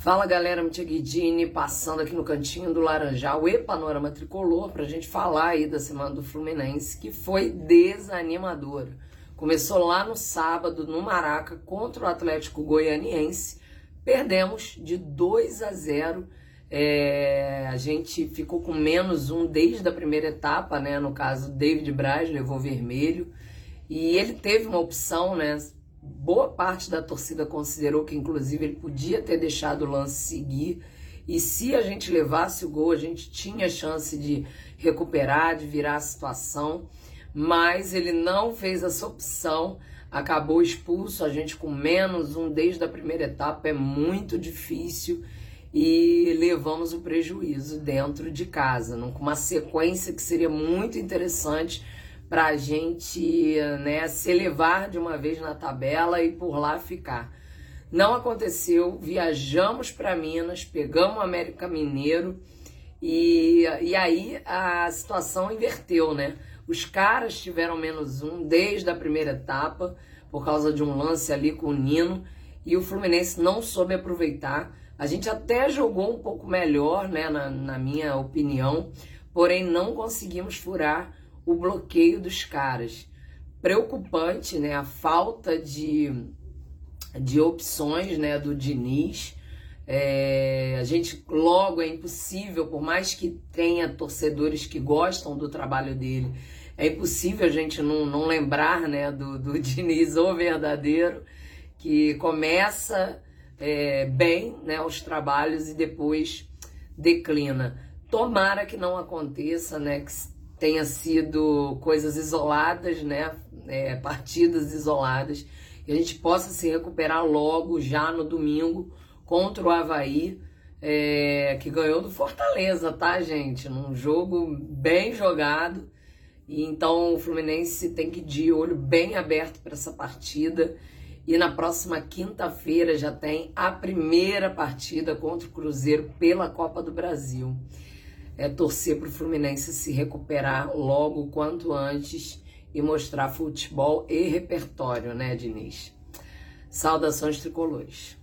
Fala galera, Mitia Guidini, passando aqui no cantinho do Laranjal e Panorama Tricolor pra gente falar aí da semana do Fluminense, que foi desanimadora. Começou lá no sábado, no Maraca, contra o Atlético Goianiense. Perdemos de 2 a 0. É, a gente ficou com menos um desde a primeira etapa, né? No caso, David Braz levou vermelho. E ele teve uma opção, né? Boa parte da torcida considerou que, inclusive, ele podia ter deixado o lance seguir. E se a gente levasse o gol, a gente tinha chance de recuperar, de virar a situação. Mas ele não fez essa opção, acabou expulso. A gente com menos um desde a primeira etapa é muito difícil e levamos o prejuízo dentro de casa, com uma sequência que seria muito interessante para a gente né, se elevar de uma vez na tabela e por lá ficar. Não aconteceu, viajamos para Minas, pegamos o América Mineiro e, e aí a situação inverteu, né? Os caras tiveram menos um desde a primeira etapa, por causa de um lance ali com o Nino, e o Fluminense não soube aproveitar. A gente até jogou um pouco melhor, né, na, na minha opinião, porém não conseguimos furar o bloqueio dos caras. Preocupante, né? A falta de, de opções, né? Do Diniz. É, a gente logo é impossível, por mais que tenha torcedores que gostam do trabalho dele, é impossível a gente não, não lembrar né, do, do Diniz, o verdadeiro, que começa é, bem né, os trabalhos e depois declina. Tomara que não aconteça, né? Que tenha sido coisas isoladas, né? É, partidas isoladas, e a gente possa se recuperar logo, já no domingo, contra o Havaí, é, que ganhou do Fortaleza, tá, gente? Num jogo bem jogado. E então o Fluminense tem que ir de olho bem aberto para essa partida. E na próxima quinta-feira já tem a primeira partida contra o Cruzeiro pela Copa do Brasil é torcer para o Fluminense se recuperar logo quanto antes e mostrar futebol e repertório, né, Diniz? Saudações tricolores.